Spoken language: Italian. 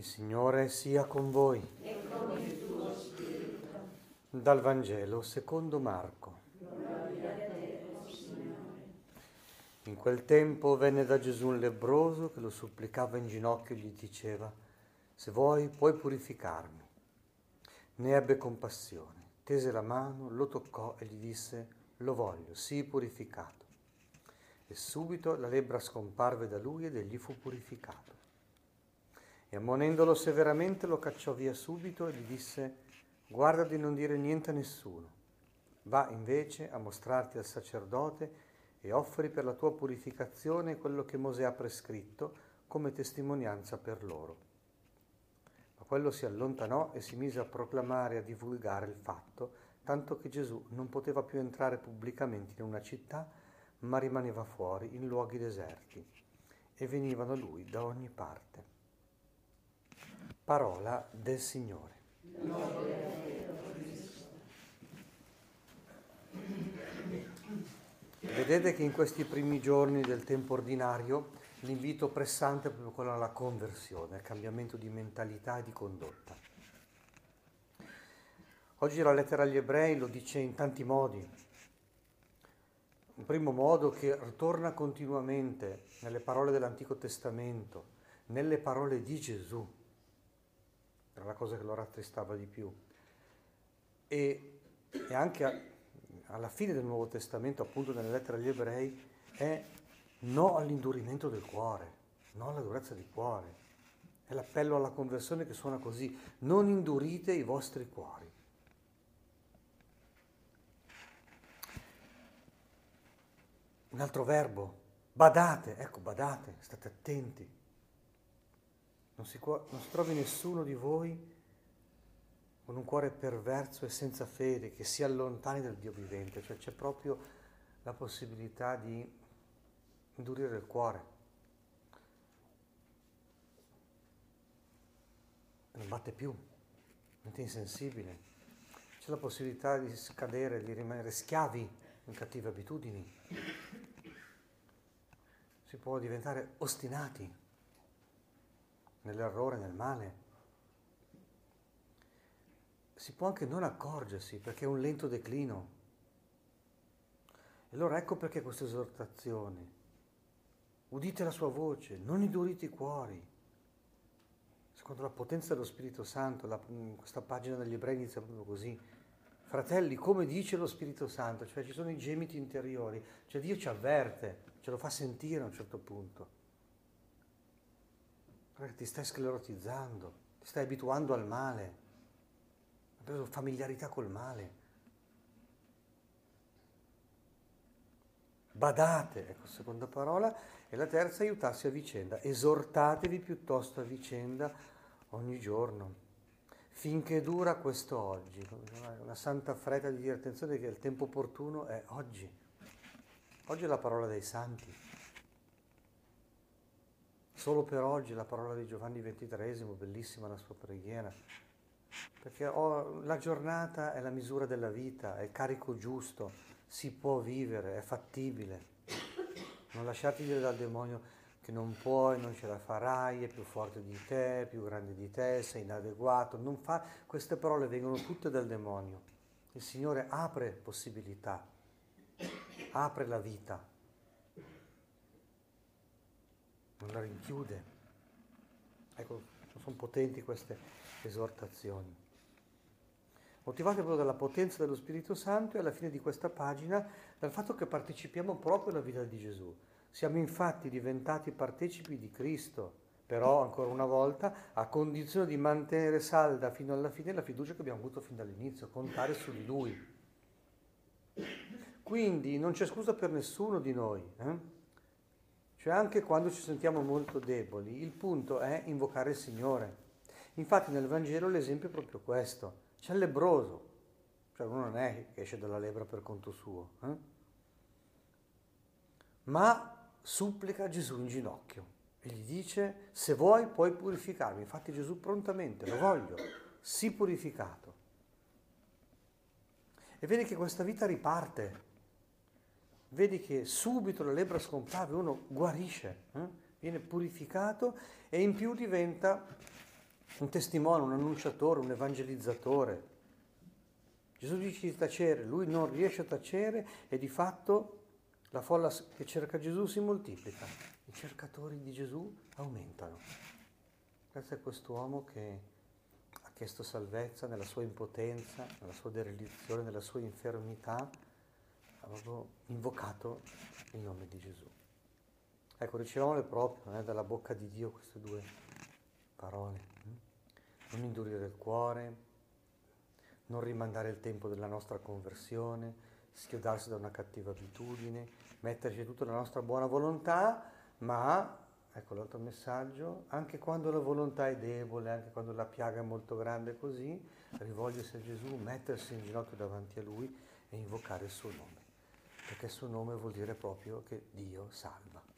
Il Signore sia con voi. E con il tuo spirito. Dal Vangelo secondo Marco. In quel tempo venne da Gesù un lebbroso che lo supplicava in ginocchio e gli diceva, se vuoi puoi purificarmi. Ne ebbe compassione, tese la mano, lo toccò e gli disse, lo voglio, sii purificato. E subito la lebbra scomparve da lui ed egli fu purificato. E ammonendolo severamente lo cacciò via subito e gli disse, guarda di non dire niente a nessuno. Va invece a mostrarti al sacerdote e offri per la tua purificazione quello che Mosè ha prescritto come testimonianza per loro. Ma quello si allontanò e si mise a proclamare e a divulgare il fatto, tanto che Gesù non poteva più entrare pubblicamente in una città, ma rimaneva fuori in luoghi deserti, e venivano a lui da ogni parte. Parola del Signore. Vedete che in questi primi giorni del tempo ordinario l'invito pressante è proprio quello alla conversione, al cambiamento di mentalità e di condotta. Oggi la lettera agli ebrei lo dice in tanti modi. Un primo modo che ritorna continuamente nelle parole dell'Antico Testamento, nelle parole di Gesù, era la cosa che lo rattristava di più. E, e anche alla fine del Nuovo Testamento, appunto nelle lettere agli ebrei, è no all'indurimento del cuore, no alla durezza del cuore. È l'appello alla conversione che suona così, non indurite i vostri cuori. Un altro verbo, badate, ecco, badate, state attenti. Non si, non si trovi nessuno di voi con un cuore perverso e senza fede, che si allontani dal Dio vivente, cioè c'è proprio la possibilità di indurire il cuore. Non batte più, diventa insensibile. C'è la possibilità di scadere, di rimanere schiavi in cattive abitudini. Si può diventare ostinati nell'errore, nel male si può anche non accorgersi perché è un lento declino. E allora ecco perché questa esortazione. Udite la sua voce, non indurite i cuori. Secondo la potenza dello Spirito Santo, la, questa pagina degli ebrei inizia proprio così. Fratelli, come dice lo Spirito Santo, cioè ci sono i gemiti interiori, cioè Dio ci avverte, ce lo fa sentire a un certo punto. Perché ti stai sclerotizzando, ti stai abituando al male ha preso familiarità col male. Badate, ecco seconda parola, e la terza aiutarsi a vicenda. Esortatevi piuttosto a vicenda ogni giorno, finché dura questo oggi. Una santa fretta di dire attenzione che il tempo opportuno è oggi. Oggi è la parola dei santi. Solo per oggi la parola di Giovanni XXIII, bellissima la sua preghiera perché ho, la giornata è la misura della vita, è il carico giusto, si può vivere, è fattibile. Non lasciarti dire dal demonio che non puoi, non ce la farai, è più forte di te, è più grande di te, sei inadeguato. Fa... Queste parole vengono tutte dal demonio. Il Signore apre possibilità, apre la vita, non la rinchiude. Ecco, sono potenti queste esortazioni. Motivate proprio dalla potenza dello Spirito Santo e alla fine di questa pagina dal fatto che partecipiamo proprio alla vita di Gesù. Siamo infatti diventati partecipi di Cristo, però ancora una volta a condizione di mantenere salda fino alla fine la fiducia che abbiamo avuto fin dall'inizio, contare su di Lui. Quindi non c'è scusa per nessuno di noi. Eh? Cioè anche quando ci sentiamo molto deboli, il punto è invocare il Signore. Infatti nel Vangelo l'esempio è proprio questo. C'è il lebroso, cioè uno non è che esce dalla lebra per conto suo, eh? ma supplica Gesù in ginocchio e gli dice se vuoi puoi purificarmi. Infatti Gesù prontamente lo voglio, sii purificato. E vedi che questa vita riparte, vedi che subito la lebbra scompare, uno guarisce, eh? viene purificato e in più diventa un testimone, un annunciatore, un evangelizzatore. Gesù dice di tacere, lui non riesce a tacere e di fatto la folla che cerca Gesù si moltiplica, i cercatori di Gesù aumentano. Grazie a quest'uomo che ha chiesto salvezza nella sua impotenza, nella sua derelizione, nella sua infermità, proprio invocato il nome di Gesù. Ecco, riceviamole proprio eh, dalla bocca di Dio queste due parole. Hm? Non indurire il cuore, non rimandare il tempo della nostra conversione, schiodarsi da una cattiva abitudine, metterci tutta la nostra buona volontà, ma, ecco l'altro messaggio, anche quando la volontà è debole, anche quando la piaga è molto grande così, rivolgersi a Gesù, mettersi in ginocchio davanti a Lui e invocare il suo nome, perché il suo nome vuol dire proprio che Dio salva.